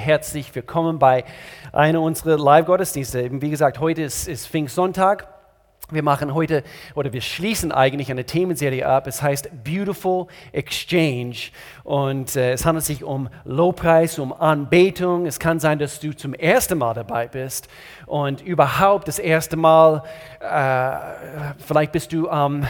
herzlich willkommen bei einer unserer Live-Gottesdienste. Wie gesagt, heute ist, ist Pfingstsonntag. Wir machen heute oder wir schließen eigentlich eine Themenserie ab. Es heißt Beautiful Exchange und äh, es handelt sich um Lobpreis, um Anbetung. Es kann sein, dass du zum ersten Mal dabei bist und überhaupt das erste Mal, äh, vielleicht, bist du, ähm,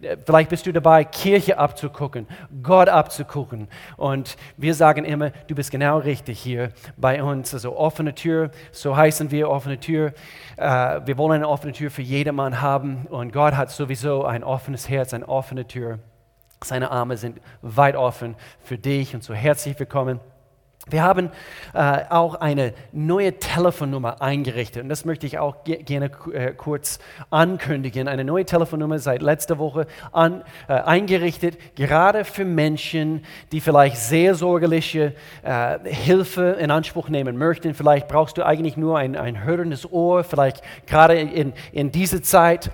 äh, vielleicht bist du dabei, Kirche abzugucken, Gott abzugucken. Und wir sagen immer, du bist genau richtig hier bei uns. Also offene Tür, so heißen wir offene Tür. Äh, wir wollen eine offene Tür für jedermann haben und Gott hat sowieso ein offenes Herz, eine offene Tür. Seine Arme sind weit offen für dich und so herzlich willkommen. Wir haben äh, auch eine neue Telefonnummer eingerichtet und das möchte ich auch ge gerne äh, kurz ankündigen. Eine neue Telefonnummer seit letzter Woche an, äh, eingerichtet, gerade für Menschen, die vielleicht sehr sorgerliche äh, Hilfe in Anspruch nehmen möchten. Vielleicht brauchst du eigentlich nur ein, ein hörendes Ohr, vielleicht gerade in, in dieser Zeit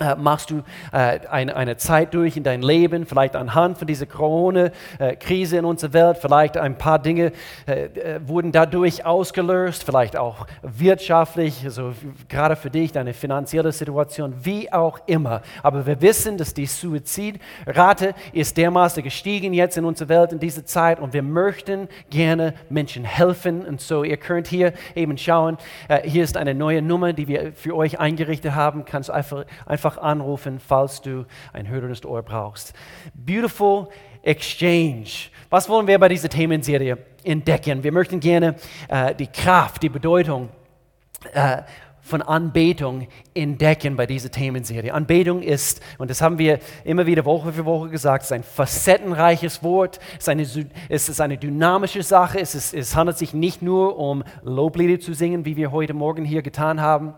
äh, machst du äh, eine, eine, Zeit durch in dein Leben, vielleicht anhand von dieser Corona-Krise in unserer Welt, vielleicht ein paar Dinge äh, äh, wurden dadurch ausgelöst, vielleicht auch wirtschaftlich, also gerade für dich, deine finanzielle Situation, wie auch immer. Aber wir wissen, dass die Suizidrate ist dermaßen gestiegen jetzt in unserer Welt in dieser Zeit und wir möchten gerne Menschen helfen. Und so, ihr könnt hier eben schauen, äh, hier ist eine neue Nummer, die wir für euch eingerichtet haben, kannst einfach, einfach einfach anrufen, falls du ein hörendes Ohr brauchst. Beautiful Exchange. Was wollen wir bei dieser Themenserie entdecken? Wir möchten gerne äh, die Kraft, die Bedeutung äh, von Anbetung entdecken bei dieser Themenserie. Anbetung ist, und das haben wir immer wieder Woche für Woche gesagt, ist ein facettenreiches Wort, es ist eine, es ist eine dynamische Sache, es, ist, es handelt sich nicht nur um Loblieder zu singen, wie wir heute Morgen hier getan haben,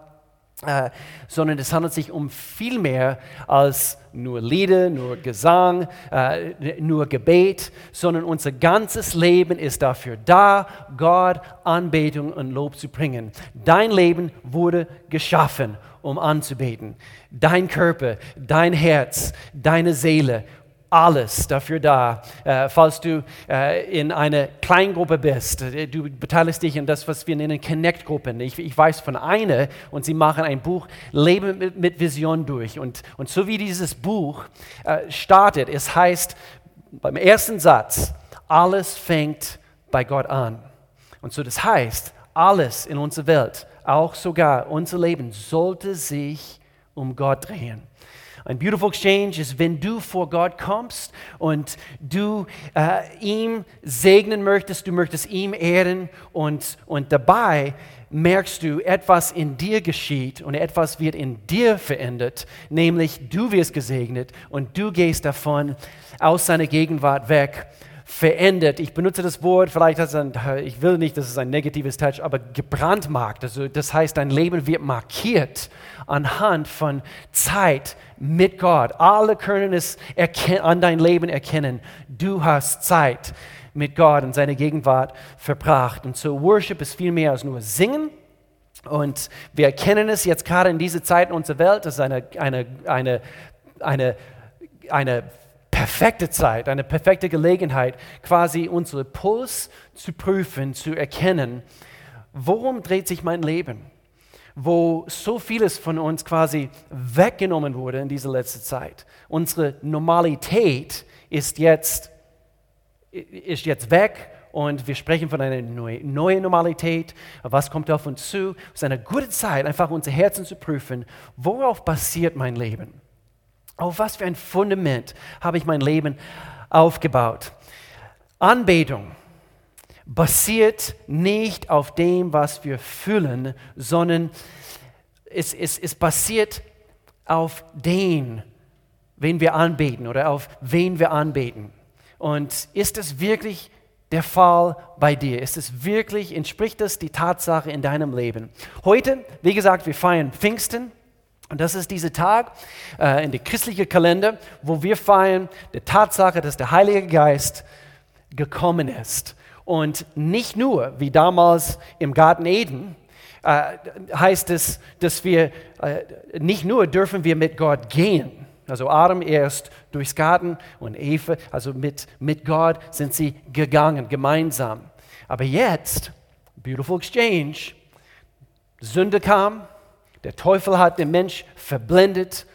äh, sondern es handelt sich um viel mehr als nur Lieder, nur Gesang, äh, nur Gebet, sondern unser ganzes Leben ist dafür da, Gott Anbetung und Lob zu bringen. Dein Leben wurde geschaffen, um anzubeten. Dein Körper, dein Herz, deine Seele alles dafür da. Äh, falls du äh, in einer Kleingruppe bist, äh, du beteiligst dich an das, was wir nennen Connect-Gruppen. Ich, ich, weiß von einer und sie machen ein Buch Leben mit, mit Vision durch. Und, und so wie dieses Buch äh, startet, es heißt beim ersten Satz, alles fängt bei Gott an. Und so das heißt, alles in unserer Welt, auch sogar unser Leben, sollte sich um Gott drehen. Ein Beautiful Exchange ist, wenn du vor Gott kommst und du äh, ihm segnen möchtest, du möchtest ihm ehren und, und dabei merkst du, etwas in dir geschieht und etwas wird in dir verändert, nämlich du wirst gesegnet und du gehst davon aus seiner Gegenwart weg verändert. Ich benutze das Wort, vielleicht ein, ich will nicht, dass es ein negatives Touch, aber gebrandmarkt. Also das heißt, dein Leben wird markiert anhand von Zeit mit Gott. Alle können es an dein Leben erkennen. Du hast Zeit mit Gott und seine Gegenwart verbracht. Und so Worship ist viel mehr als nur Singen. Und wir erkennen es jetzt gerade in dieser Zeit in unserer Welt, das ist eine, eine, eine, eine, eine perfekte Zeit, eine perfekte Gelegenheit, quasi unsere Puls zu prüfen, zu erkennen, worum dreht sich mein Leben? Wo so vieles von uns quasi weggenommen wurde in dieser letzten Zeit. Unsere Normalität ist jetzt, ist jetzt weg und wir sprechen von einer neuen Normalität. Was kommt auf uns zu? Es ist eine gute Zeit, einfach unser Herzen zu prüfen, worauf basiert mein Leben? Auf was für ein Fundament habe ich mein Leben aufgebaut? Anbetung basiert nicht auf dem, was wir fühlen, sondern es, es, es basiert auf den, wen wir anbeten oder auf wen wir anbeten. Und ist es wirklich der Fall bei dir? Ist es wirklich, entspricht das die Tatsache in deinem Leben? Heute, wie gesagt, wir feiern Pfingsten. Und das ist dieser Tag äh, in der christlichen Kalender, wo wir feiern die Tatsache, dass der Heilige Geist gekommen ist. Und nicht nur, wie damals im Garten Eden, äh, heißt es, dass wir äh, nicht nur dürfen wir mit Gott gehen. Also Adam erst durchs Garten und Eva, also mit, mit Gott sind sie gegangen, gemeinsam. Aber jetzt, beautiful exchange, Sünde kam, der Teufel hat den Mensch verblendet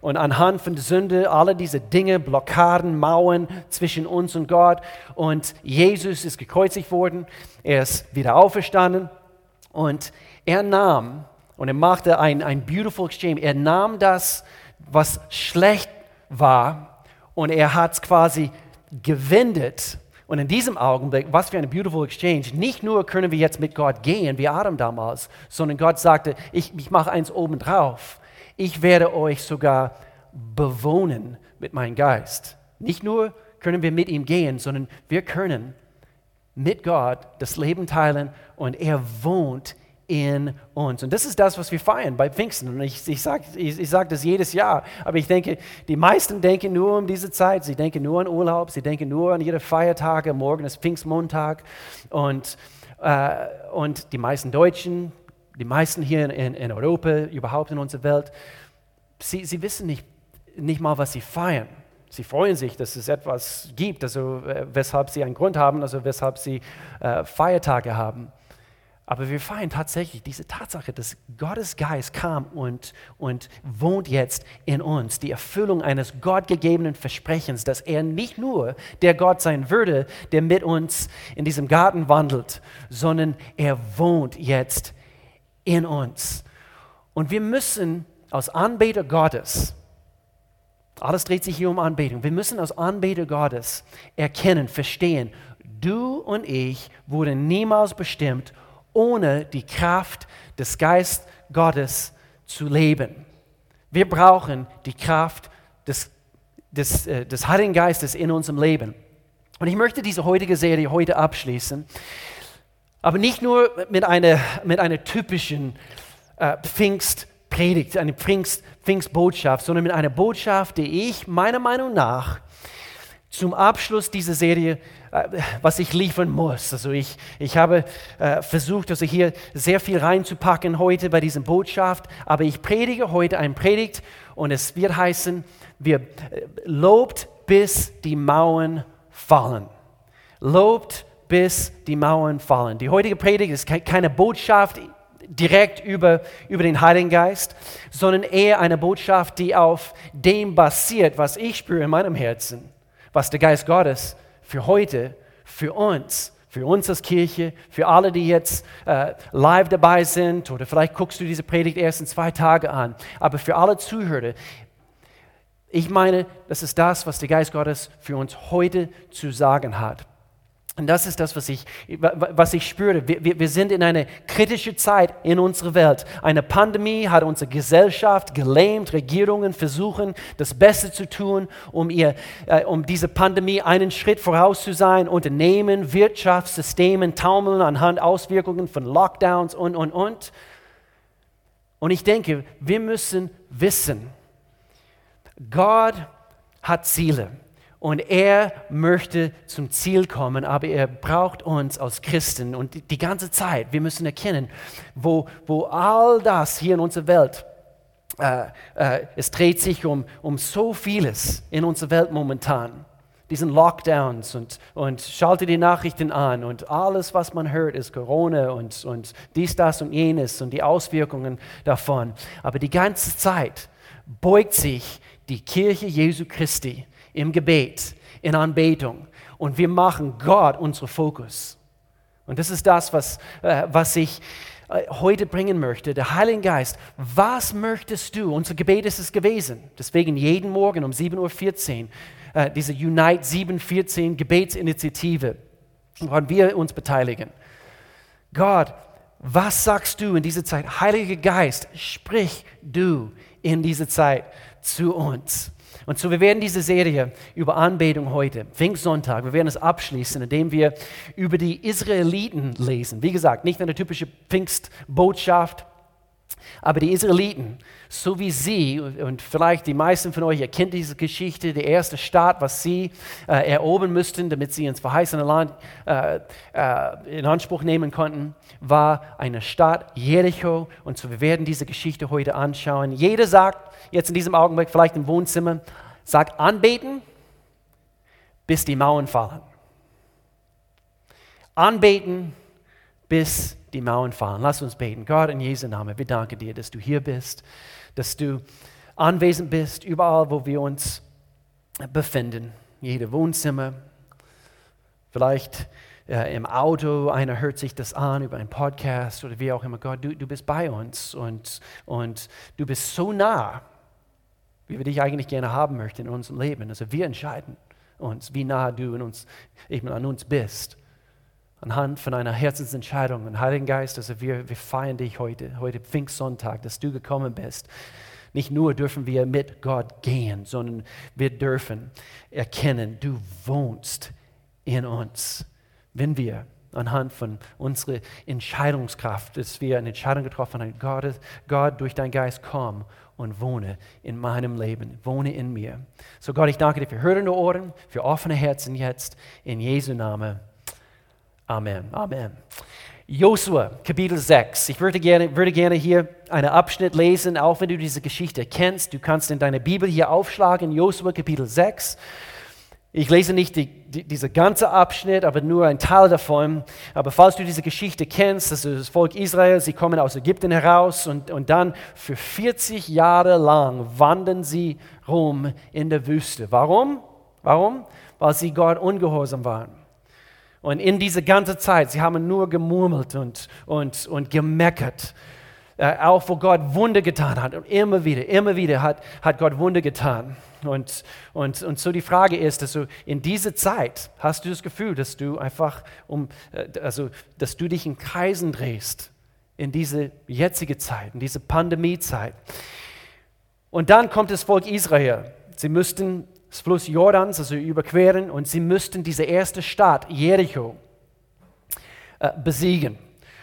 und anhand von Sünde alle diese Dinge, Blockaden, Mauern zwischen uns und Gott. Und Jesus ist gekreuzigt worden, er ist wieder auferstanden und er nahm und er machte ein, ein beautiful exchange. Er nahm das, was schlecht war und er hat es quasi gewendet. Und in diesem Augenblick, was für eine beautiful exchange, nicht nur können wir jetzt mit Gott gehen, wie Adam damals, sondern Gott sagte, ich, ich mache eins obendrauf ich werde euch sogar bewohnen mit meinem Geist. Nicht nur können wir mit ihm gehen, sondern wir können mit Gott das Leben teilen und er wohnt in uns. Und das ist das, was wir feiern bei Pfingsten. Und ich, ich sage ich, ich sag das jedes Jahr, aber ich denke, die meisten denken nur um diese Zeit. Sie denken nur an Urlaub, sie denken nur an ihre Feiertage. Morgen ist Pfingstmontag. Und, äh, und die meisten Deutschen die meisten hier in, in Europa, überhaupt in unserer Welt, sie, sie wissen nicht, nicht mal, was sie feiern. Sie freuen sich, dass es etwas gibt, also äh, weshalb sie einen Grund haben, also weshalb sie äh, Feiertage haben. Aber wir feiern tatsächlich diese Tatsache, dass Gottes Geist kam und, und wohnt jetzt in uns. Die Erfüllung eines gottgegebenen Versprechens, dass er nicht nur der Gott sein würde, der mit uns in diesem Garten wandelt, sondern er wohnt jetzt in uns. Und wir müssen als Anbeter Gottes, alles dreht sich hier um Anbetung, wir müssen als Anbeter Gottes erkennen, verstehen, du und ich wurden niemals bestimmt, ohne die Kraft des Geist Gottes zu leben. Wir brauchen die Kraft des, des, äh, des Heiligen Geistes in unserem Leben. Und ich möchte diese heutige Serie heute abschließen aber nicht nur mit einer, mit einer typischen äh, Pfingstpredigt, einer Pfingst, Pfingstbotschaft, sondern mit einer Botschaft, die ich meiner Meinung nach zum Abschluss dieser Serie, äh, was ich liefern muss. Also ich, ich habe äh, versucht, also hier sehr viel reinzupacken heute bei dieser Botschaft, aber ich predige heute ein Predigt und es wird heißen, wir äh, lobt bis die Mauern fallen. Lobt bis die Mauern fallen. Die heutige Predigt ist keine Botschaft direkt über, über den Heiligen Geist, sondern eher eine Botschaft, die auf dem basiert, was ich spüre in meinem Herzen, was der Geist Gottes für heute, für uns, für uns als Kirche, für alle, die jetzt äh, live dabei sind oder vielleicht guckst du diese Predigt erst in zwei Tage an, aber für alle Zuhörer, ich meine, das ist das, was der Geist Gottes für uns heute zu sagen hat. Und das ist das, was ich, was ich spüre. Wir, wir sind in einer kritischen Zeit in unserer Welt. Eine Pandemie hat unsere Gesellschaft gelähmt. Regierungen versuchen, das Beste zu tun, um, ihr, äh, um diese Pandemie einen Schritt voraus zu sein. Unternehmen, Wirtschaftssystemen taumeln anhand Auswirkungen von Lockdowns und, und, und. Und ich denke, wir müssen wissen, Gott hat Ziele und er möchte zum Ziel kommen, aber er braucht uns als Christen und die, die ganze Zeit. Wir müssen erkennen, wo, wo all das hier in unserer Welt, äh, äh, es dreht sich um, um so vieles in unserer Welt momentan. Diesen Lockdowns und, und schalte die Nachrichten an und alles, was man hört, ist Corona und, und dies, das und jenes und die Auswirkungen davon. Aber die ganze Zeit beugt sich die Kirche Jesu Christi im Gebet, in Anbetung. Und wir machen Gott unseren Fokus. Und das ist das, was, äh, was ich äh, heute bringen möchte. Der Heilige Geist, was möchtest du? Unser Gebet ist es gewesen. Deswegen jeden Morgen um 7.14 Uhr äh, diese Unite 714 Gebetsinitiative, woran wir uns beteiligen. Gott, was sagst du in dieser Zeit? Heiliger Geist, sprich du in dieser Zeit zu uns. Und so, wir werden diese Serie über Anbetung heute, Pfingstsonntag, wir werden es abschließen, indem wir über die Israeliten lesen. Wie gesagt, nicht eine typische Pfingstbotschaft, aber die Israeliten, so wie sie, und vielleicht die meisten von euch erkennen diese Geschichte, der erste Staat, was sie äh, erobern müssten, damit sie ins verheißene Land äh, äh, in Anspruch nehmen konnten, war eine Stadt Jericho. Und so wir werden diese Geschichte heute anschauen. Jeder sagt jetzt in diesem Augenblick, vielleicht im Wohnzimmer, sagt anbeten, bis die Mauern fallen. anbeten, bis die Mauern fallen. Lass uns beten. Gott, in Jesu Namen, wir danken dir, dass du hier bist, dass du anwesend bist, überall, wo wir uns befinden. Jede Wohnzimmer, vielleicht äh, im Auto, einer hört sich das an über einen Podcast oder wie auch immer. Gott, du, du bist bei uns und, und du bist so nah, wie wir dich eigentlich gerne haben möchten in unserem Leben. Also wir entscheiden uns, wie nah du in uns, eben an uns bist. Anhand von einer Herzensentscheidung. Und Heiligen Geist, also wir, wir feiern dich heute, heute Pfingstsonntag, dass du gekommen bist. Nicht nur dürfen wir mit Gott gehen, sondern wir dürfen erkennen, du wohnst in uns. Wenn wir anhand von unserer Entscheidungskraft, dass wir eine Entscheidung getroffen haben, Gott, Gott durch deinen Geist komm und wohne in meinem Leben, wohne in mir. So Gott, ich danke dir für hörende Ohren, für offene Herzen jetzt, in Jesu Namen. Amen. Amen. Josua, Kapitel 6. Ich würde gerne, würde gerne hier einen Abschnitt lesen, auch wenn du diese Geschichte kennst. Du kannst in deine Bibel hier aufschlagen, Josua, Kapitel 6. Ich lese nicht die, die, diese ganze Abschnitt, aber nur ein Teil davon. Aber falls du diese Geschichte kennst, das ist das Volk Israel, sie kommen aus Ägypten heraus und, und dann für 40 Jahre lang wandern sie rum in der Wüste. Warum? Warum? Weil sie Gott ungehorsam waren. Und in dieser ganzen Zeit, sie haben nur gemurmelt und, und, und gemeckert. Äh, auch wo Gott Wunder getan hat. Und immer wieder, immer wieder hat, hat Gott Wunder getan. Und, und, und so die Frage ist, dass du in dieser Zeit hast du das Gefühl, dass du einfach um, äh, also, dass du dich in Kreisen drehst in diese jetzige Zeit, in diese Pandemiezeit. Und dann kommt das Volk Israel. Sie müssten das Fluss Jordans, also überqueren, und sie müssten diese erste Stadt, Jericho, äh, besiegen.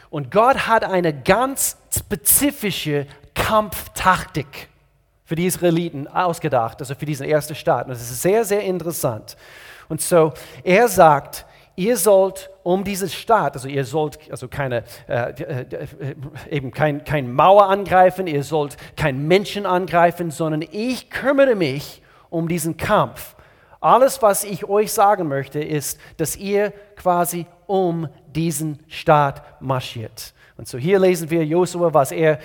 Und Gott hat eine ganz spezifische Kampftaktik für die Israeliten ausgedacht, also für diesen ersten Staat. Und das ist sehr, sehr interessant. Und so, er sagt, ihr sollt um diese Stadt, also ihr sollt also keine, äh, äh, äh, eben kein, kein Mauer angreifen, ihr sollt keinen Menschen angreifen, sondern ich kümmere mich um diesen Kampf. Alles, was ich euch sagen möchte, ist, dass ihr quasi um diesen Staat marschiert. Und so hier lesen wir Josua, was er,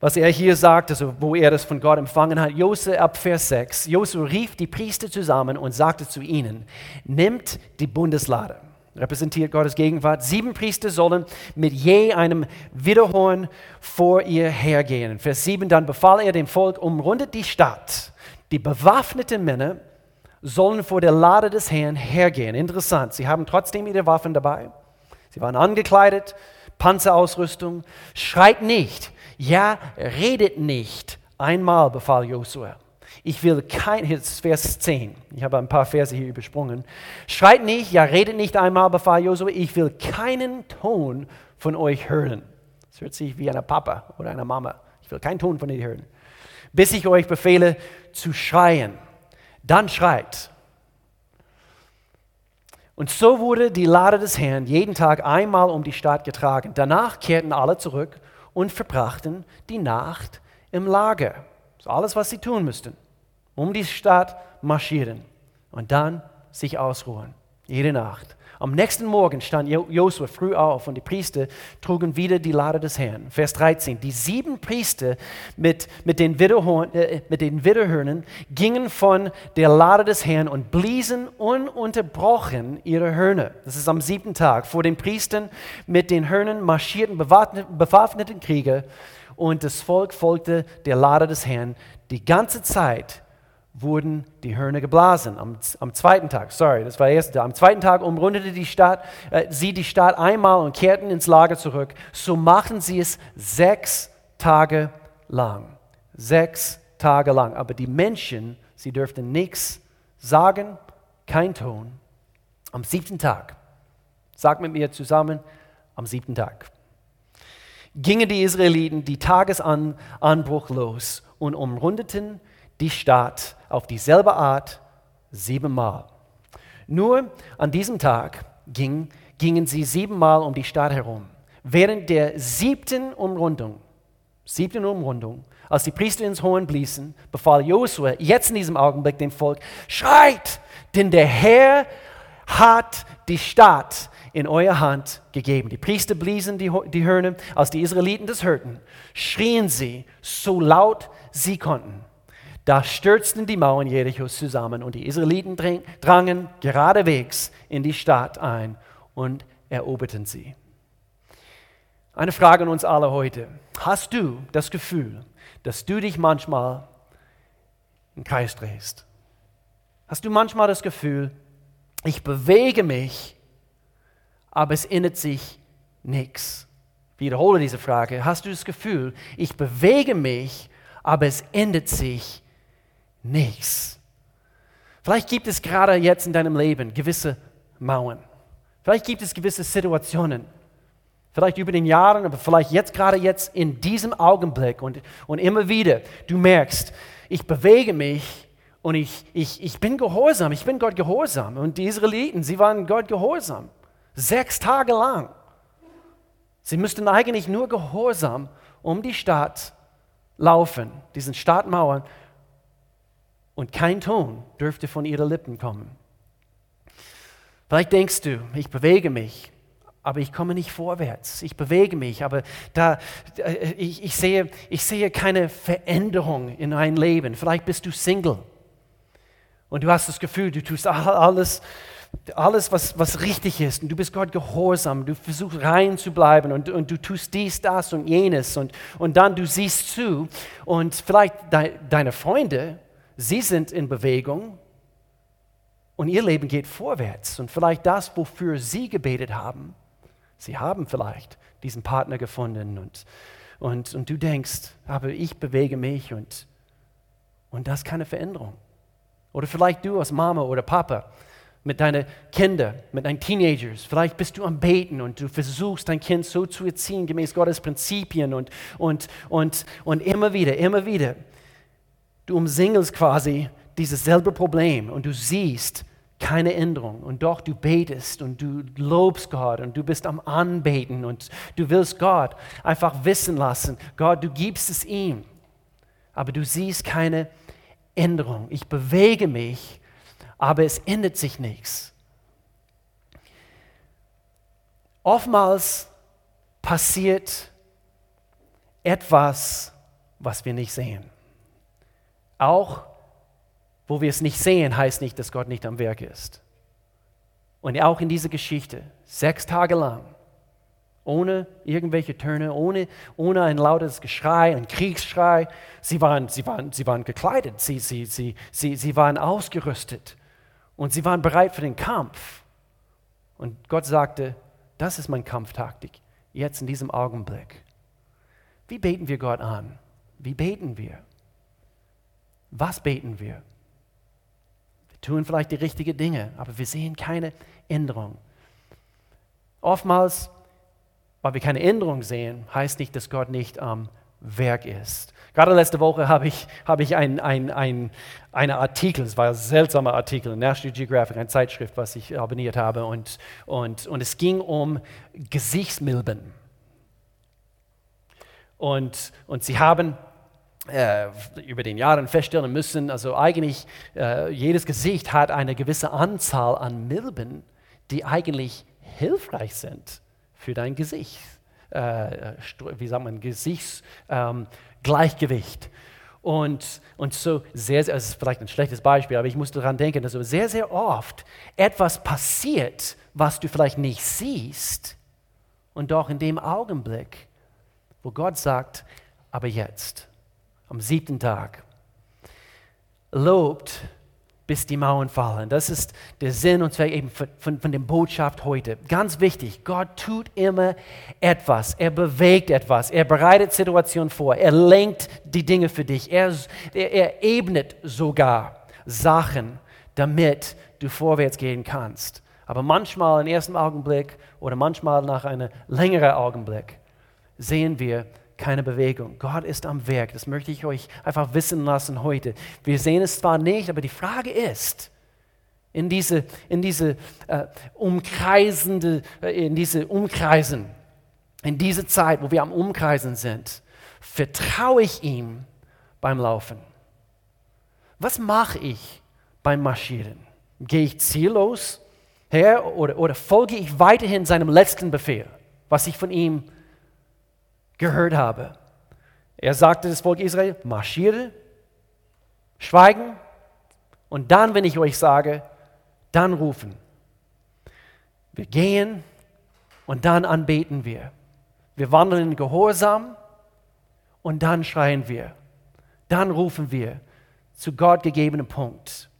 was er hier sagt, also wo er das von Gott empfangen hat. Josua ab Vers 6. Josua rief die Priester zusammen und sagte zu ihnen, nimmt die Bundeslade repräsentiert Gottes Gegenwart. Sieben Priester sollen mit je einem Widerhorn vor ihr hergehen. Vers 7, dann befahl er dem Volk, umrundet die Stadt die bewaffneten Männer sollen vor der Lade des Herrn hergehen. Interessant, sie haben trotzdem ihre Waffen dabei. Sie waren angekleidet, Panzerausrüstung. Schreit nicht, ja, redet nicht. Einmal befahl Josua. Ich will kein, jetzt Vers 10, ich habe ein paar Verse hier übersprungen. Schreit nicht, ja, redet nicht einmal, befahl Josua. Ich will keinen Ton von euch hören. Das hört sich wie eine Papa oder eine Mama. Ich will keinen Ton von euch hören bis ich euch befehle zu schreien. Dann schreit. Und so wurde die Lade des Herrn jeden Tag einmal um die Stadt getragen. Danach kehrten alle zurück und verbrachten die Nacht im Lager. Das ist alles, was sie tun müssten. Um die Stadt marschieren und dann sich ausruhen. Jede Nacht. Am nächsten Morgen stand Josua früh auf und die Priester trugen wieder die Lade des Herrn. Vers 13. Die sieben Priester mit, mit, den, Widerhorn, äh, mit den Widerhörnern gingen von der Lade des Herrn und bliesen ununterbrochen ihre Hörner. Das ist am siebten Tag. Vor den Priestern mit den Hörnern marschierten bewaffneten Krieger und das Volk folgte der Lade des Herrn die ganze Zeit wurden die Hörner geblasen. Am, am, zweiten Tag, sorry, das war der erste Tag. Am zweiten Tag umrundete die Stadt, äh, sie die Stadt einmal und kehrten ins Lager zurück. So machten sie es sechs Tage lang. Sechs Tage lang. Aber die Menschen, sie dürften nichts sagen, kein Ton. Am siebten Tag, sag mit mir zusammen, am siebten Tag, gingen die Israeliten die Tagesanbruch los und umrundeten die Stadt auf dieselbe Art siebenmal. Nur an diesem Tag ging, gingen sie siebenmal um die Stadt herum. Während der siebten Umrundung, siebten Umrundung, als die Priester ins Horn bliesen, befahl Josua jetzt in diesem Augenblick dem Volk, schreit, denn der Herr hat die Stadt in eure Hand gegeben. Die Priester bliesen die, die Hörner, als die Israeliten das hörten, schrien sie so laut sie konnten. Da stürzten die Mauern Jerichos zusammen und die Israeliten drangen geradewegs in die Stadt ein und eroberten sie. Eine Frage an uns alle heute. Hast du das Gefühl, dass du dich manchmal im Kreis drehst? Hast du manchmal das Gefühl, ich bewege mich, aber es ändert sich nichts? Ich wiederhole diese Frage. Hast du das Gefühl, ich bewege mich, aber es ändert sich nichts? Vielleicht gibt es gerade jetzt in deinem Leben gewisse Mauern. Vielleicht gibt es gewisse Situationen, vielleicht über den Jahren, aber vielleicht jetzt gerade jetzt in diesem Augenblick und, und immer wieder, du merkst, ich bewege mich und ich, ich, ich bin gehorsam, ich bin Gott gehorsam. Und die Israeliten, sie waren Gott gehorsam. Sechs Tage lang. Sie müssten eigentlich nur gehorsam um die Stadt laufen, diesen Stadtmauern. Und kein Ton dürfte von ihren Lippen kommen. Vielleicht denkst du, ich bewege mich, aber ich komme nicht vorwärts. Ich bewege mich, aber da, äh, ich, ich, sehe, ich sehe keine Veränderung in deinem Leben. Vielleicht bist du Single und du hast das Gefühl, du tust alles, alles was, was richtig ist und du bist Gott gehorsam. Du versuchst rein zu bleiben und, und du tust dies, das und jenes und, und dann du siehst zu und vielleicht de, deine Freunde, sie sind in Bewegung und ihr Leben geht vorwärts. Und vielleicht das, wofür Sie gebetet haben, Sie haben vielleicht diesen Partner gefunden und, und, und du denkst, aber ich bewege mich und, und das ist keine Veränderung. Oder vielleicht du als Mama oder Papa mit deinen Kindern, mit deinen Teenagers. Vielleicht bist du am Beten und du versuchst, dein Kind so zu erziehen, gemäß Gottes Prinzipien und, und, und, und immer wieder, immer wieder. Du umsingelst quasi dieses selbe Problem und du siehst keine Änderung und doch du betest und du lobst Gott und du bist am Anbeten und du willst Gott einfach wissen lassen, Gott, du gibst es ihm, aber du siehst keine Änderung. Ich bewege mich, aber es ändert sich nichts. Oftmals passiert etwas, was wir nicht sehen. Auch wo wir es nicht sehen, heißt nicht, dass Gott nicht am Werk ist. Und auch in dieser Geschichte, sechs Tage lang, ohne irgendwelche Töne, ohne, ohne ein lautes Geschrei, ein Kriegsschrei. Sie waren, sie waren, sie waren gekleidet, sie, sie, sie, sie, sie waren ausgerüstet und sie waren bereit für den Kampf. Und Gott sagte, das ist meine Kampftaktik, jetzt in diesem Augenblick. Wie beten wir Gott an? Wie beten wir? Was beten wir? tun vielleicht die richtigen Dinge, aber wir sehen keine Änderung. Oftmals, weil wir keine Änderung sehen, heißt nicht, dass Gott nicht am Werk ist. Gerade letzte Woche habe ich, habe ich einen ein, ein, eine Artikel, es war ein seltsamer Artikel, National Geographic, eine Zeitschrift, was ich abonniert habe, und, und, und es ging um Gesichtsmilben. Und, und sie haben äh, über den Jahren feststellen müssen, also eigentlich äh, jedes Gesicht hat eine gewisse Anzahl an Milben, die eigentlich hilfreich sind für dein Gesicht. Äh, wie sagt man, Gesichtsgleichgewicht. Ähm, und, und so sehr, sehr, das ist vielleicht ein schlechtes Beispiel, aber ich muss daran denken, dass so sehr, sehr oft etwas passiert, was du vielleicht nicht siehst. Und doch in dem Augenblick, wo Gott sagt, aber jetzt am siebten Tag. Lobt, bis die Mauern fallen. Das ist der Sinn und Zweck eben von, von, von der Botschaft heute. Ganz wichtig, Gott tut immer etwas. Er bewegt etwas. Er bereitet Situationen vor. Er lenkt die Dinge für dich. Er, er, er ebnet sogar Sachen, damit du vorwärts gehen kannst. Aber manchmal im ersten Augenblick oder manchmal nach einem längeren Augenblick sehen wir, keine Bewegung. Gott ist am Werk. Das möchte ich euch einfach wissen lassen heute. Wir sehen es zwar nicht, aber die Frage ist, in diese, in diese äh, umkreisende, äh, in diese Umkreisen, in diese Zeit, wo wir am Umkreisen sind, vertraue ich ihm beim Laufen? Was mache ich beim Marschieren? Gehe ich ziellos Herr, oder, oder folge ich weiterhin seinem letzten Befehl, was ich von ihm gehört habe? Er sagte das Volk Israel, marschiere, schweigen und dann, wenn ich euch sage, dann rufen. Wir gehen und dann anbeten wir. Wir wandeln in Gehorsam und dann schreien wir. Dann rufen wir zu Gott gegebenen Punkt.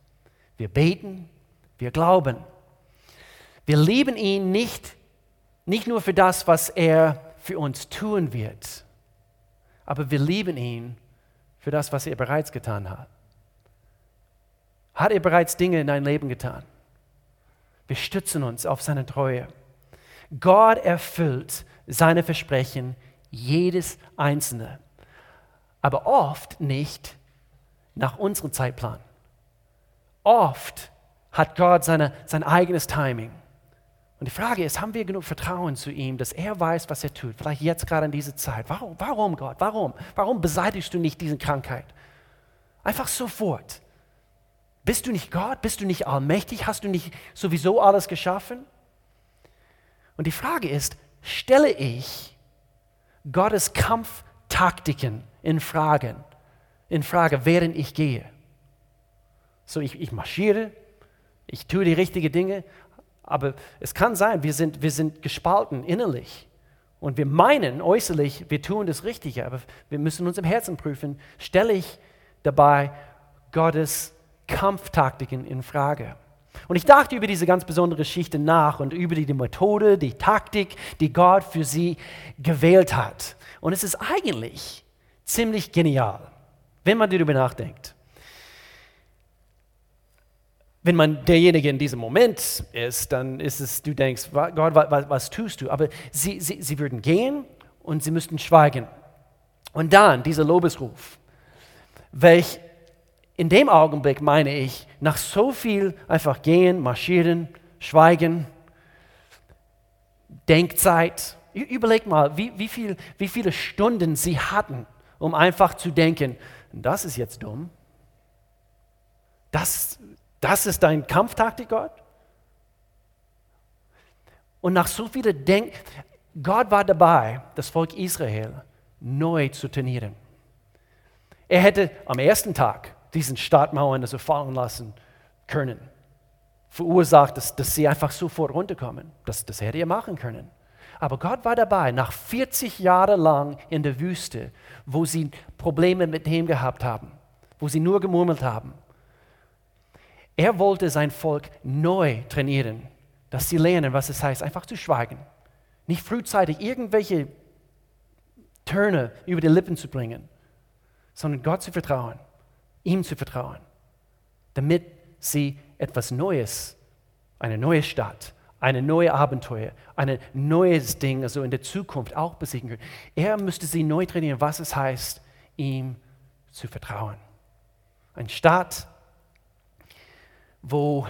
Wir beten, wir glauben. Wir lieben ihn nicht, nicht nur für das, was er für uns tun wird, aber wir lieben ihn für das, was er bereits getan hat. Hat er bereits Dinge in dein Leben getan? Wir stützen uns auf seine Treue. Gott erfüllt seine Versprechen, jedes einzelne, aber oft nicht nach unserem Zeitplan. Oft hat Gott seine, sein eigenes Timing. Und die Frage ist, haben wir genug Vertrauen zu ihm, dass er weiß, was er tut? Vielleicht jetzt gerade in dieser Zeit. Warum, warum Gott? Warum? Warum beseitigst du nicht diese Krankheit? Einfach sofort. Bist du nicht Gott? Bist du nicht allmächtig? Hast du nicht sowieso alles geschaffen? Und die Frage ist, stelle ich Gottes Kampftaktiken in Frage, in Frage, während ich gehe? So, ich, ich marschiere, ich tue die richtigen Dinge, aber es kann sein, wir sind, wir sind gespalten innerlich. Und wir meinen äußerlich, wir tun das Richtige, aber wir müssen uns im Herzen prüfen, stelle ich dabei Gottes Kampftaktiken in Frage. Und ich dachte über diese ganz besondere Geschichte nach und über die, Methode, die Taktik, die Gott für sie gewählt hat. Und es ist eigentlich ziemlich genial, wenn man darüber nachdenkt. Wenn man derjenige in diesem Moment ist, dann ist es, du denkst, Gott, was, was tust du? Aber sie, sie, sie würden gehen und sie müssten schweigen. Und dann dieser Lobesruf, welch in dem Augenblick meine ich, nach so viel einfach gehen, marschieren, schweigen, Denkzeit. Überleg mal, wie, wie, viel, wie viele Stunden sie hatten, um einfach zu denken, das ist jetzt dumm. Das, das ist dein Kampftaktik, Gott? Und nach so vielen Denk, Gott war dabei, das Volk Israel neu zu trainieren. Er hätte am ersten Tag diesen Stadtmauern also fallen lassen können. Verursacht, dass, dass sie einfach sofort runterkommen. Das, das hätte er machen können. Aber Gott war dabei, nach 40 Jahren lang in der Wüste, wo sie Probleme mit ihm gehabt haben, wo sie nur gemurmelt haben. Er wollte sein Volk neu trainieren, dass sie lernen, was es heißt, einfach zu schweigen. Nicht frühzeitig irgendwelche Töne über die Lippen zu bringen, sondern Gott zu vertrauen ihm zu vertrauen, damit sie etwas Neues, eine neue Stadt, eine neue Abenteuer, ein neues Ding, also in der Zukunft auch besiegen können. Er müsste sie neu trainieren, was es heißt, ihm zu vertrauen. Ein Staat, wo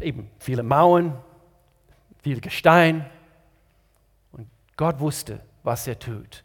eben viele Mauern, viel Gestein und Gott wusste, was er tut.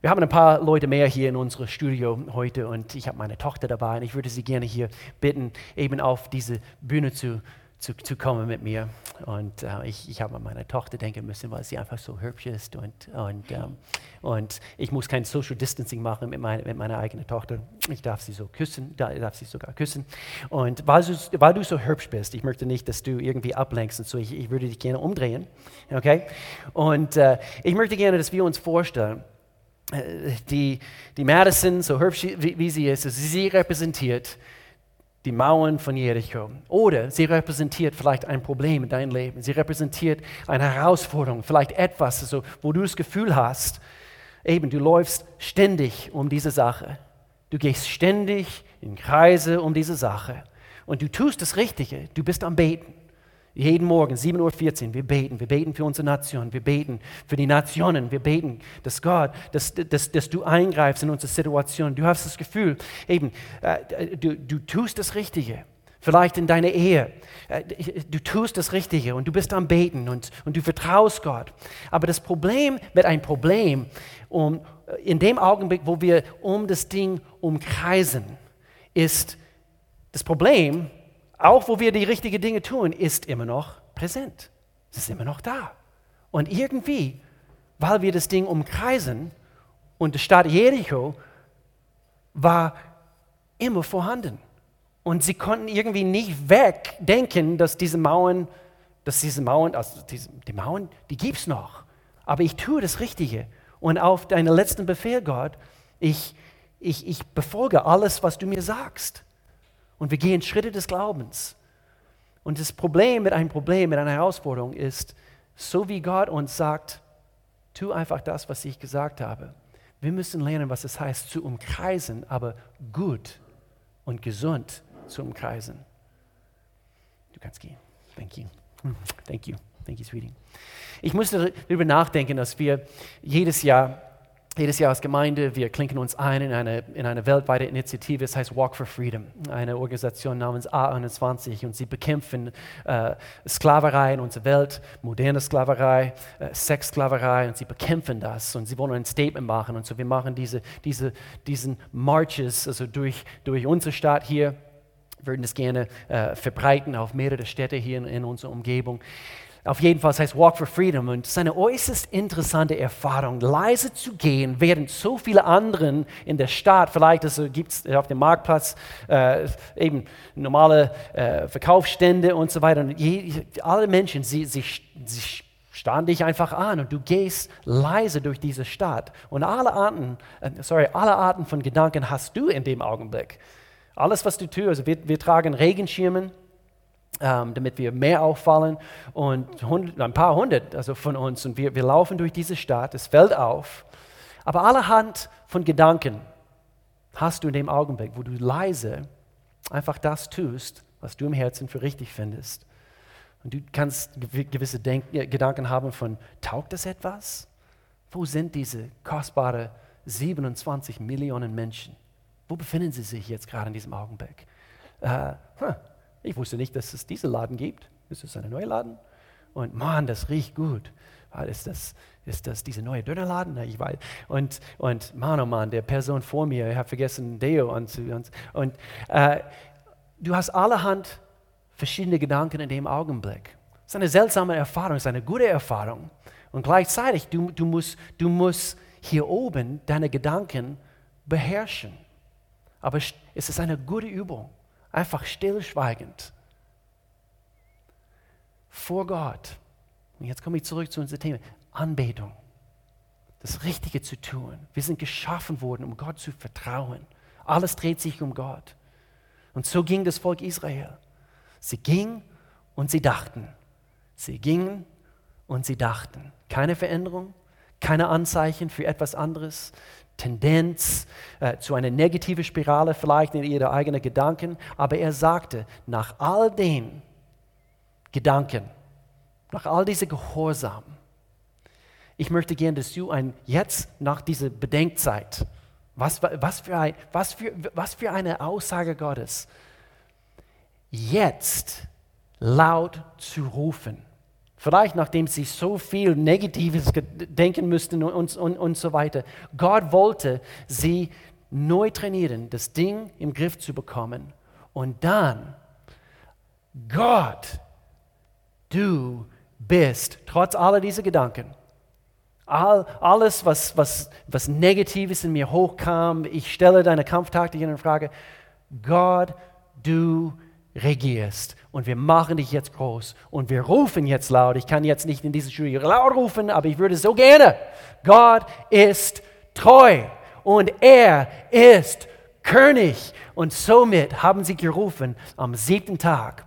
Wir haben ein paar Leute mehr hier in unserem Studio heute und ich habe meine Tochter dabei und ich würde sie gerne hier bitten, eben auf diese Bühne zu, zu, zu kommen mit mir. Und äh, ich, ich habe an meine Tochter denken müssen, weil sie einfach so hübsch ist und, und, ähm, und ich muss kein Social Distancing machen mit, mein, mit meiner eigenen Tochter. Ich darf sie so küssen, da darf sie sogar küssen. Und weil du, weil du so hübsch bist, ich möchte nicht, dass du irgendwie ablenkst und so, ich, ich würde dich gerne umdrehen. Okay? Und äh, ich möchte gerne, dass wir uns vorstellen, die, die Madison, so hübsch wie, wie sie ist, sie repräsentiert die Mauern von Jericho. Oder sie repräsentiert vielleicht ein Problem in deinem Leben. Sie repräsentiert eine Herausforderung, vielleicht etwas, also, wo du das Gefühl hast, eben, du läufst ständig um diese Sache. Du gehst ständig in Kreise um diese Sache. Und du tust das Richtige. Du bist am Beten. Jeden Morgen, 7.14 Uhr, wir beten. Wir beten für unsere Nation. Wir beten für die Nationen. Wir beten, dass Gott, dass, dass, dass du eingreifst in unsere Situation. Du hast das Gefühl, eben, äh, du, du tust das Richtige. Vielleicht in deiner Ehe. Äh, du tust das Richtige und du bist am Beten und, und du vertraust Gott. Aber das Problem mit einem Problem, um, in dem Augenblick, wo wir um das Ding umkreisen, ist das Problem, auch wo wir die richtigen Dinge tun, ist immer noch präsent. Es ist immer noch da. Und irgendwie, weil wir das Ding umkreisen und die Stadt Jericho war immer vorhanden. Und sie konnten irgendwie nicht wegdenken, dass diese Mauern, dass diese Mauern, also diese, die Mauern, die gibt es noch. Aber ich tue das Richtige. Und auf deinen letzten Befehl, Gott, ich, ich, ich befolge alles, was du mir sagst. Und wir gehen Schritte des Glaubens. Und das Problem mit einem Problem, mit einer Herausforderung ist, so wie Gott uns sagt, tu einfach das, was ich gesagt habe. Wir müssen lernen, was es heißt, zu umkreisen, aber gut und gesund zu umkreisen. Du kannst gehen. Thank you. Thank you. Thank you, sweetie. Ich musste darüber nachdenken, dass wir jedes Jahr jedes Jahr als Gemeinde, wir klinken uns ein in eine, in eine weltweite Initiative, es heißt Walk for Freedom, eine Organisation namens A21 und sie bekämpfen äh, Sklaverei in unserer Welt, moderne Sklaverei, äh, Sexsklaverei. Und sie bekämpfen das. Und sie wollen ein Statement machen. Und so wir machen diese, diese, diesen Marches also durch, durch unsere Stadt hier, würden das gerne äh, verbreiten auf mehrere Städte hier in, in unserer Umgebung. Auf jeden Fall, es heißt Walk for Freedom und es ist eine äußerst interessante Erfahrung, leise zu gehen, während so viele anderen in der Stadt, vielleicht also gibt es auf dem Marktplatz äh, eben normale äh, Verkaufsstände und so weiter. Und je, alle Menschen, sie, sie, sie starren dich einfach an und du gehst leise durch diese Stadt. Und alle Arten, äh, sorry, alle Arten von Gedanken hast du in dem Augenblick. Alles, was du tust, also wir, wir tragen Regenschirmen, ähm, damit wir mehr auffallen. Und hundert, ein paar hundert also von uns. Und wir, wir laufen durch diese Stadt, es fällt auf. Aber allerhand von Gedanken hast du in dem Augenblick, wo du leise einfach das tust, was du im Herzen für richtig findest. Und du kannst gewisse Denk Gedanken haben von, taugt das etwas? Wo sind diese kostbaren 27 Millionen Menschen? Wo befinden sie sich jetzt gerade in diesem Augenblick? Äh, huh, ich wusste nicht, dass es diesen Laden gibt. Ist es ein neuer Laden? Und Mann, das riecht gut. Ist das, ist das dieser neue Dönerladen? Ich weiß. Und, und Mann, oh Mann, der Person vor mir, ich habe vergessen, Deo anzuhören. Und äh, du hast allerhand verschiedene Gedanken in dem Augenblick. Es ist eine seltsame Erfahrung, es ist eine gute Erfahrung. Und gleichzeitig, du, du, musst, du musst hier oben deine Gedanken beherrschen. Aber es ist eine gute Übung einfach stillschweigend vor Gott. Und jetzt komme ich zurück zu unserem Thema. Anbetung. Das Richtige zu tun. Wir sind geschaffen worden, um Gott zu vertrauen. Alles dreht sich um Gott. Und so ging das Volk Israel. Sie ging und sie dachten. Sie gingen und sie dachten. Keine Veränderung, keine Anzeichen für etwas anderes. Tendenz äh, zu einer negativen Spirale, vielleicht in ihre eigenen Gedanken. Aber er sagte, nach all den Gedanken, nach all dieser Gehorsam, ich möchte gerne, dass du ein, jetzt nach dieser Bedenkzeit, was, was, für ein, was, für, was für eine Aussage Gottes, jetzt laut zu rufen Vielleicht nachdem sie so viel Negatives denken müssten und, und, und so weiter. Gott wollte sie neu trainieren, das Ding im Griff zu bekommen. Und dann, Gott, du bist, trotz aller dieser Gedanken, all, alles, was, was, was Negatives in mir hochkam, ich stelle deine Kampftaktik in Frage, Gott, du bist regierst und wir machen dich jetzt groß und wir rufen jetzt laut. Ich kann jetzt nicht in diese Studie laut rufen, aber ich würde so gerne. Gott ist treu und er ist König. Und somit haben sie gerufen am siebten Tag.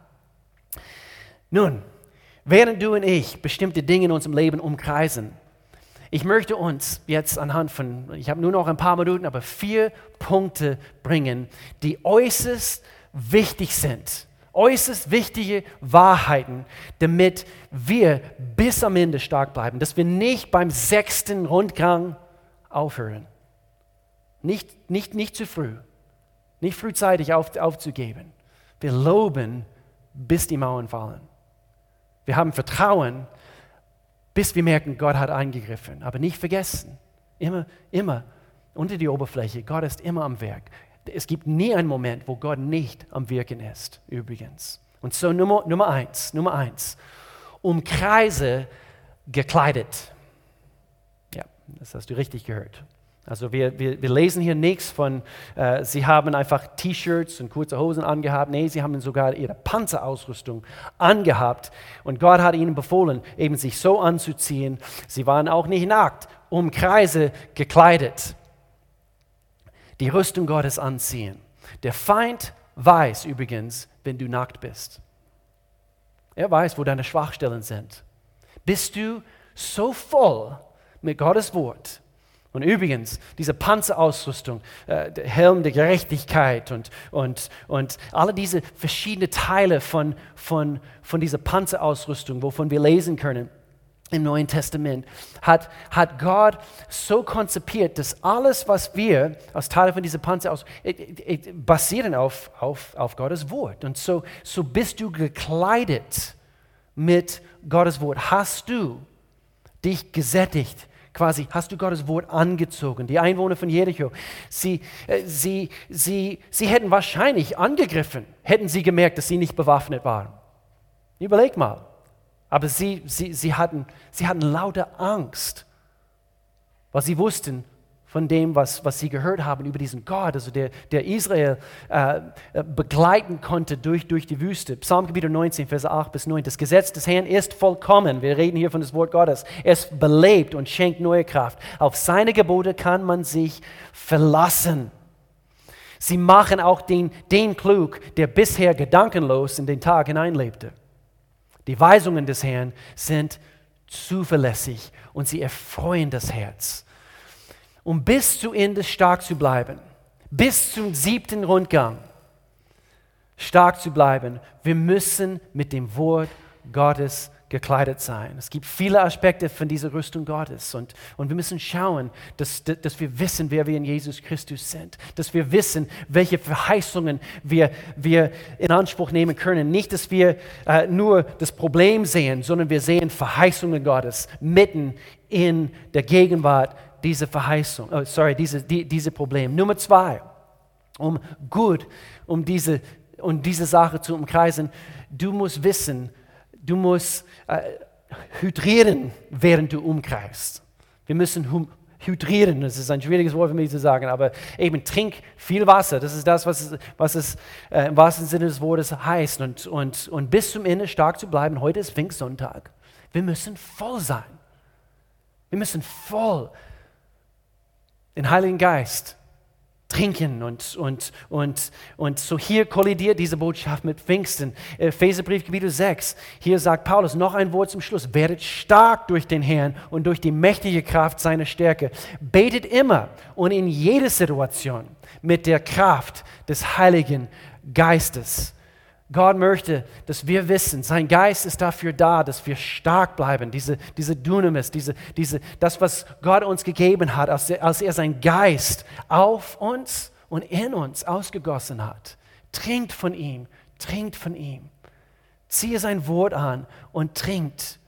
Nun, während du und ich bestimmte Dinge in unserem Leben umkreisen, ich möchte uns jetzt anhand von, ich habe nur noch ein paar Minuten, aber vier Punkte bringen, die äußerst wichtig sind, äußerst wichtige Wahrheiten, damit wir bis am Ende stark bleiben, dass wir nicht beim sechsten Rundgang aufhören. Nicht, nicht, nicht zu früh, nicht frühzeitig auf, aufzugeben. Wir loben, bis die Mauern fallen. Wir haben Vertrauen, bis wir merken, Gott hat eingegriffen. Aber nicht vergessen, immer, immer unter die Oberfläche, Gott ist immer am Werk. Es gibt nie einen Moment, wo Gott nicht am Wirken ist, übrigens. Und so Nummer, Nummer eins, Nummer eins, umkreise gekleidet. Ja, das hast du richtig gehört. Also wir, wir, wir lesen hier nichts von, äh, sie haben einfach T-Shirts und kurze Hosen angehabt. Nee, sie haben sogar ihre Panzerausrüstung angehabt. Und Gott hat ihnen befohlen, eben sich so anzuziehen. Sie waren auch nicht nackt, um Kreise gekleidet. Die Rüstung Gottes anziehen. Der Feind weiß übrigens, wenn du nackt bist. Er weiß, wo deine Schwachstellen sind. Bist du so voll mit Gottes Wort? Und übrigens, diese Panzerausrüstung, äh, der Helm der Gerechtigkeit und, und, und alle diese verschiedenen Teile von, von, von dieser Panzerausrüstung, wovon wir lesen können im Neuen Testament, hat, hat Gott so konzipiert, dass alles, was wir als Teile von dieser Panzerausrüstung, äh, äh, basieren auf, auf, auf Gottes Wort. Und so, so bist du gekleidet mit Gottes Wort. Hast du dich gesättigt quasi hast du Gottes Wort angezogen. Die Einwohner von Jericho, sie, äh, sie, sie, sie hätten wahrscheinlich angegriffen, hätten sie gemerkt, dass sie nicht bewaffnet waren. Überleg mal. Aber sie, sie, sie, hatten, sie hatten lauter Angst, weil sie wussten, von dem, was, was sie gehört haben über diesen Gott, also der, der Israel äh, äh begleiten konnte durch, durch die Wüste. Psalmkapitel 19, Verse 8 bis 9. Das Gesetz des Herrn ist vollkommen. Wir reden hier von das Wort Gottes. Es belebt und schenkt neue Kraft. Auf seine Gebote kann man sich verlassen. Sie machen auch den, den klug, der bisher gedankenlos in den Tag hineinlebte. Die Weisungen des Herrn sind zuverlässig und sie erfreuen das Herz. Um bis zu Ende stark zu bleiben, bis zum siebten Rundgang stark zu bleiben, wir müssen mit dem Wort Gottes gekleidet sein. Es gibt viele Aspekte von dieser Rüstung Gottes und, und wir müssen schauen, dass, dass wir wissen, wer wir in Jesus Christus sind, dass wir wissen, welche Verheißungen wir, wir in Anspruch nehmen können. Nicht, dass wir äh, nur das Problem sehen, sondern wir sehen Verheißungen Gottes mitten in der Gegenwart diese Verheißung, oh, sorry, diese, die, diese Problem. Nummer zwei, um gut, um diese, um diese Sache zu umkreisen, du musst wissen, du musst äh, hydrieren, während du umkreist. Wir müssen hydrieren, das ist ein schwieriges Wort für mich zu sagen, aber eben trink viel Wasser, das ist das, was es, was es äh, im wahrsten Sinne des Wortes heißt. Und, und, und bis zum Ende stark zu bleiben, heute ist Pfingstsonntag. Wir müssen voll sein. Wir müssen voll den Heiligen Geist trinken und, und, und, und so hier kollidiert diese Botschaft mit Pfingsten. Epheserbrief Kapitel 6, hier sagt Paulus noch ein Wort zum Schluss. Werdet stark durch den Herrn und durch die mächtige Kraft seiner Stärke. Betet immer und in jeder Situation mit der Kraft des Heiligen Geistes. Gott möchte, dass wir wissen, sein Geist ist dafür da, dass wir stark bleiben. Diese, diese Dunamis, diese, diese, das, was Gott uns gegeben hat, als er, als er seinen Geist auf uns und in uns ausgegossen hat. Trinkt von ihm, trinkt von ihm. Ziehe sein Wort an und trinkt.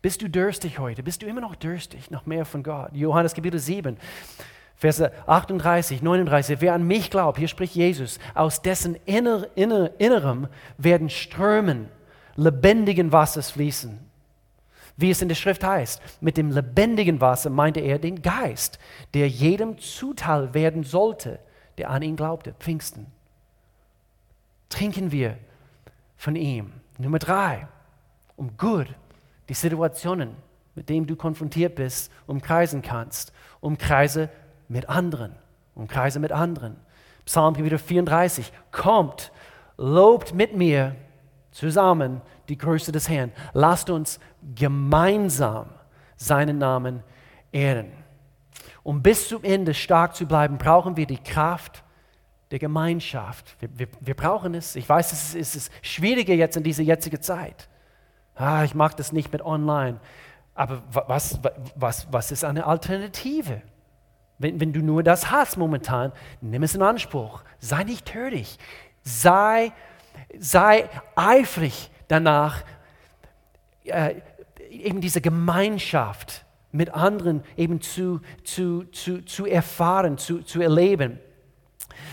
Bist du durstig heute? Bist du immer noch durstig nach mehr von Gott? Johannes Kapitel 7. Verse 38, 39, wer an mich glaubt, hier spricht Jesus, aus dessen inner, inner, Innerem werden Strömen lebendigen Wassers fließen. Wie es in der Schrift heißt, mit dem lebendigen Wasser meinte er den Geist, der jedem zuteil werden sollte, der an ihn glaubte. Pfingsten. Trinken wir von ihm. Nummer drei, um gut die Situationen, mit denen du konfrontiert bist, umkreisen kannst. Umkreise mit anderen. Umkreise mit anderen. Psalm wieder 34. Kommt, lobt mit mir zusammen die Größe des Herrn. Lasst uns gemeinsam seinen Namen ehren. Um bis zum Ende stark zu bleiben, brauchen wir die Kraft der Gemeinschaft. Wir, wir, wir brauchen es. Ich weiß, es ist, es ist schwieriger jetzt in dieser jetzigen Zeit. Ah, ich mag das nicht mit online. Aber was, was, was ist eine Alternative? Wenn, wenn du nur das hast momentan, nimm es in Anspruch. Sei nicht töricht. Sei, sei eifrig danach, äh, eben diese Gemeinschaft mit anderen eben zu, zu, zu, zu erfahren, zu, zu erleben.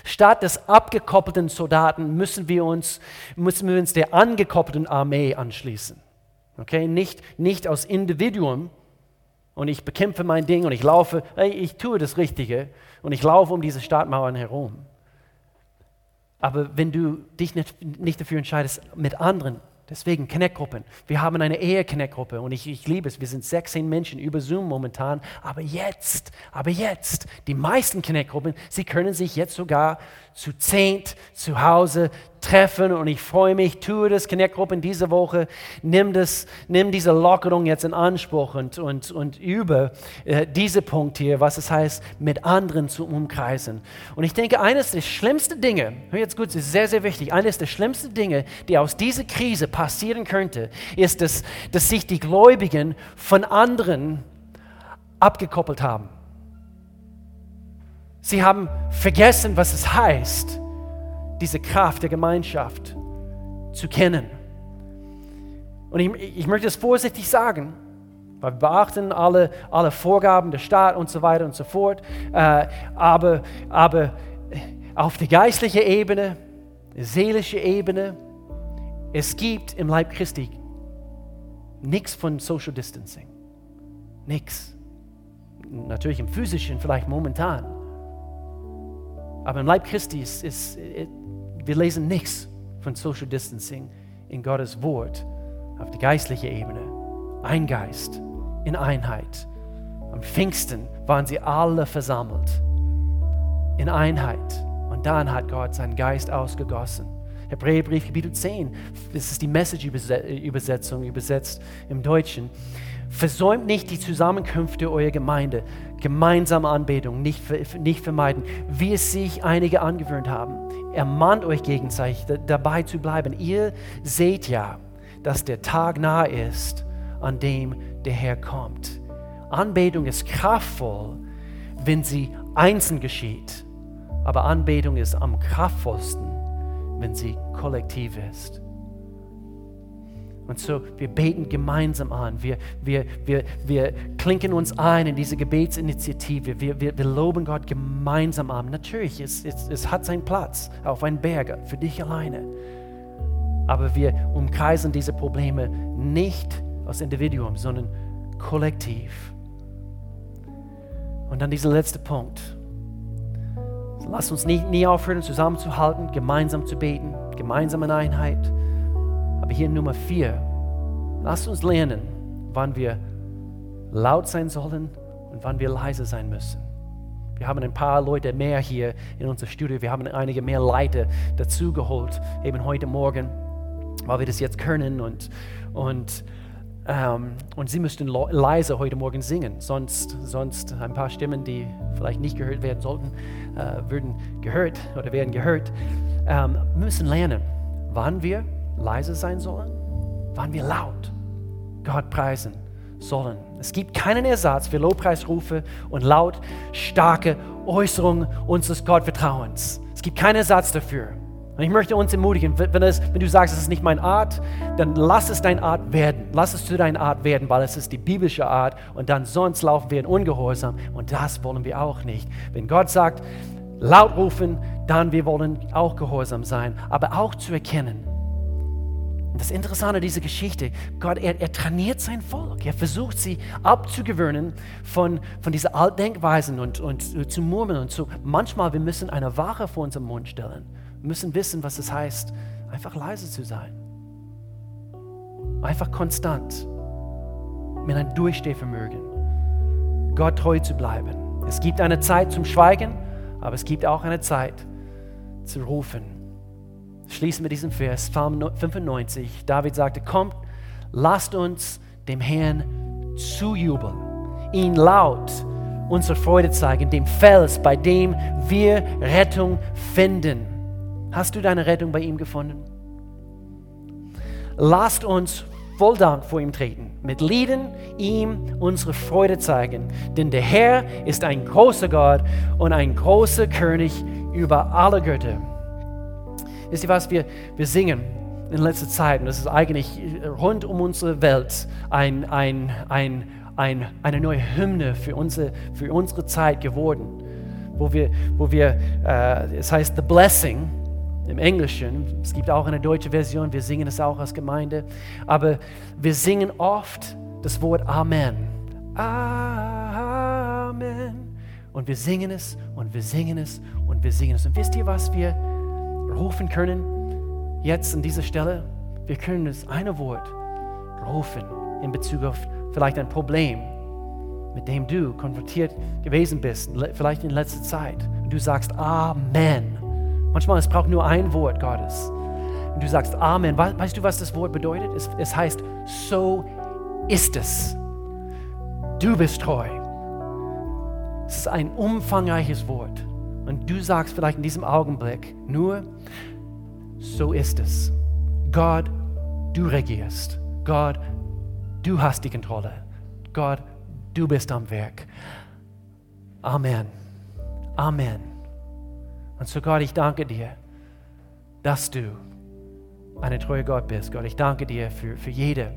Statt des abgekoppelten Soldaten müssen wir uns, müssen wir uns der angekoppelten Armee anschließen. Okay? Nicht, nicht aus Individuum und ich bekämpfe mein Ding und ich laufe, hey, ich tue das Richtige und ich laufe um diese Stadtmauern herum. Aber wenn du dich nicht, nicht dafür entscheidest, mit anderen Deswegen Connect-Gruppen. Wir haben eine Ehe-Connect-Gruppe und ich, ich liebe es. Wir sind 16 Menschen über Zoom momentan. Aber jetzt, aber jetzt, die meisten Connect-Gruppen, sie können sich jetzt sogar zu zehnt zu Hause treffen und ich freue mich, tue das, Connect-Gruppen diese Woche, nimm, das, nimm diese Lockerung jetzt in Anspruch und, und, und über äh, diese Punkt hier, was es heißt, mit anderen zu umkreisen. Und ich denke, eines der schlimmsten Dinge, hör jetzt gut, es ist sehr, sehr wichtig, eines der schlimmsten Dinge, die aus dieser Krise passieren könnte, ist, dass, dass sich die Gläubigen von anderen abgekoppelt haben. Sie haben vergessen, was es heißt, diese Kraft der Gemeinschaft zu kennen. Und ich, ich möchte es vorsichtig sagen, weil wir beachten alle, alle Vorgaben der Staat und so weiter und so fort. Äh, aber, aber auf der geistlichen Ebene, seelischen Ebene, es gibt im Leib Christi nichts von Social Distancing. Nichts. Natürlich im physischen, vielleicht momentan. Aber im Leib Christi ist, ist, wir lesen nichts von Social Distancing in Gottes Wort auf der geistlichen Ebene. Ein Geist in Einheit. Am Pfingsten waren sie alle versammelt in Einheit. Und dann hat Gott seinen Geist ausgegossen. Hebräerbrief Kapitel 10, das ist die Message-Übersetzung, übersetzt im Deutschen. Versäumt nicht die Zusammenkünfte eurer Gemeinde, gemeinsame Anbetung nicht, nicht vermeiden, wie es sich einige angewöhnt haben. Ermahnt euch gegenseitig dabei zu bleiben. Ihr seht ja, dass der Tag nahe ist, an dem der Herr kommt. Anbetung ist kraftvoll, wenn sie einzeln geschieht. Aber Anbetung ist am kraftvollsten, wenn sie kollektiv ist. Und so, wir beten gemeinsam an. Wir, wir, wir, wir klinken uns ein in diese Gebetsinitiative. Wir, wir, wir loben Gott gemeinsam an. Natürlich, es, es, es hat seinen Platz auf einem Berg für dich alleine. Aber wir umkreisen diese Probleme nicht als Individuum, sondern kollektiv. Und dann dieser letzte Punkt. Lass uns nie, nie aufhören, zusammenzuhalten, gemeinsam zu beten, gemeinsam in Einheit. Aber hier Nummer vier, lasst uns lernen, wann wir laut sein sollen und wann wir leise sein müssen. Wir haben ein paar Leute mehr hier in unser Studio. Wir haben einige mehr Leute dazugeholt, eben heute Morgen, weil wir das jetzt können. Und, und, ähm, und sie müssten leise heute Morgen singen. Sonst, sonst ein paar Stimmen, die vielleicht nicht gehört werden sollten, äh, würden gehört oder werden gehört. Ähm, müssen lernen, wann wir leise sein sollen, wann wir laut Gott preisen sollen. Es gibt keinen Ersatz für Lobpreisrufe und laut starke Äußerungen unseres Gottvertrauens. Es gibt keinen Ersatz dafür. Und ich möchte uns ermutigen, wenn, es, wenn du sagst, es ist nicht meine Art, dann lass es deine Art werden. Lass es zu deiner Art werden, weil es ist die biblische Art und dann sonst laufen wir in Ungehorsam und das wollen wir auch nicht. Wenn Gott sagt, laut rufen, dann wir wollen auch gehorsam sein, aber auch zu erkennen, das Interessante dieser Geschichte, Gott, er, er, trainiert sein Volk. Er versucht sie abzugewöhnen von, von diesen Altdenkweisen und, und uh, zu murmeln und so. Manchmal, wir müssen eine Wache vor unserem Mund stellen. Wir müssen wissen, was es heißt, einfach leise zu sein. Einfach konstant. Mit einem Durchstehvermögen. Gott treu zu bleiben. Es gibt eine Zeit zum Schweigen, aber es gibt auch eine Zeit zu rufen schließen wir diesen Vers, Psalm 95. David sagte, kommt, lasst uns dem Herrn zujubeln, ihn laut unsere Freude zeigen, dem Fels, bei dem wir Rettung finden. Hast du deine Rettung bei ihm gefunden? Lasst uns voll Dank vor ihm treten, mit Lieden ihm unsere Freude zeigen, denn der Herr ist ein großer Gott und ein großer König über alle Götter. Wisst ihr was, wir, wir singen in letzter Zeit, und das ist eigentlich rund um unsere Welt ein, ein, ein, ein, eine neue Hymne für unsere, für unsere Zeit geworden. wo wir, wo wir äh, es heißt The Blessing im Englischen. Es gibt auch eine deutsche Version, wir singen es auch als Gemeinde. Aber wir singen oft das Wort Amen. Amen. Und wir singen es und wir singen es und wir singen es. Und wisst ihr, was wir rufen können jetzt an dieser Stelle? Wir können das eine Wort rufen in Bezug auf vielleicht ein Problem, mit dem du konfrontiert gewesen bist, vielleicht in letzter Zeit. Und du sagst Amen. Manchmal es braucht nur ein Wort Gottes. Und du sagst Amen. Weißt du, was das Wort bedeutet? Es, es heißt, so ist es. Du bist treu. Es ist ein umfangreiches Wort. Und du sagst vielleicht in diesem Augenblick nur, so ist es. Gott, du regierst. Gott, du hast die Kontrolle. Gott, du bist am Werk. Amen. Amen. Und so Gott, ich danke dir, dass du ein treuer Gott bist. Gott, ich danke dir für, für jede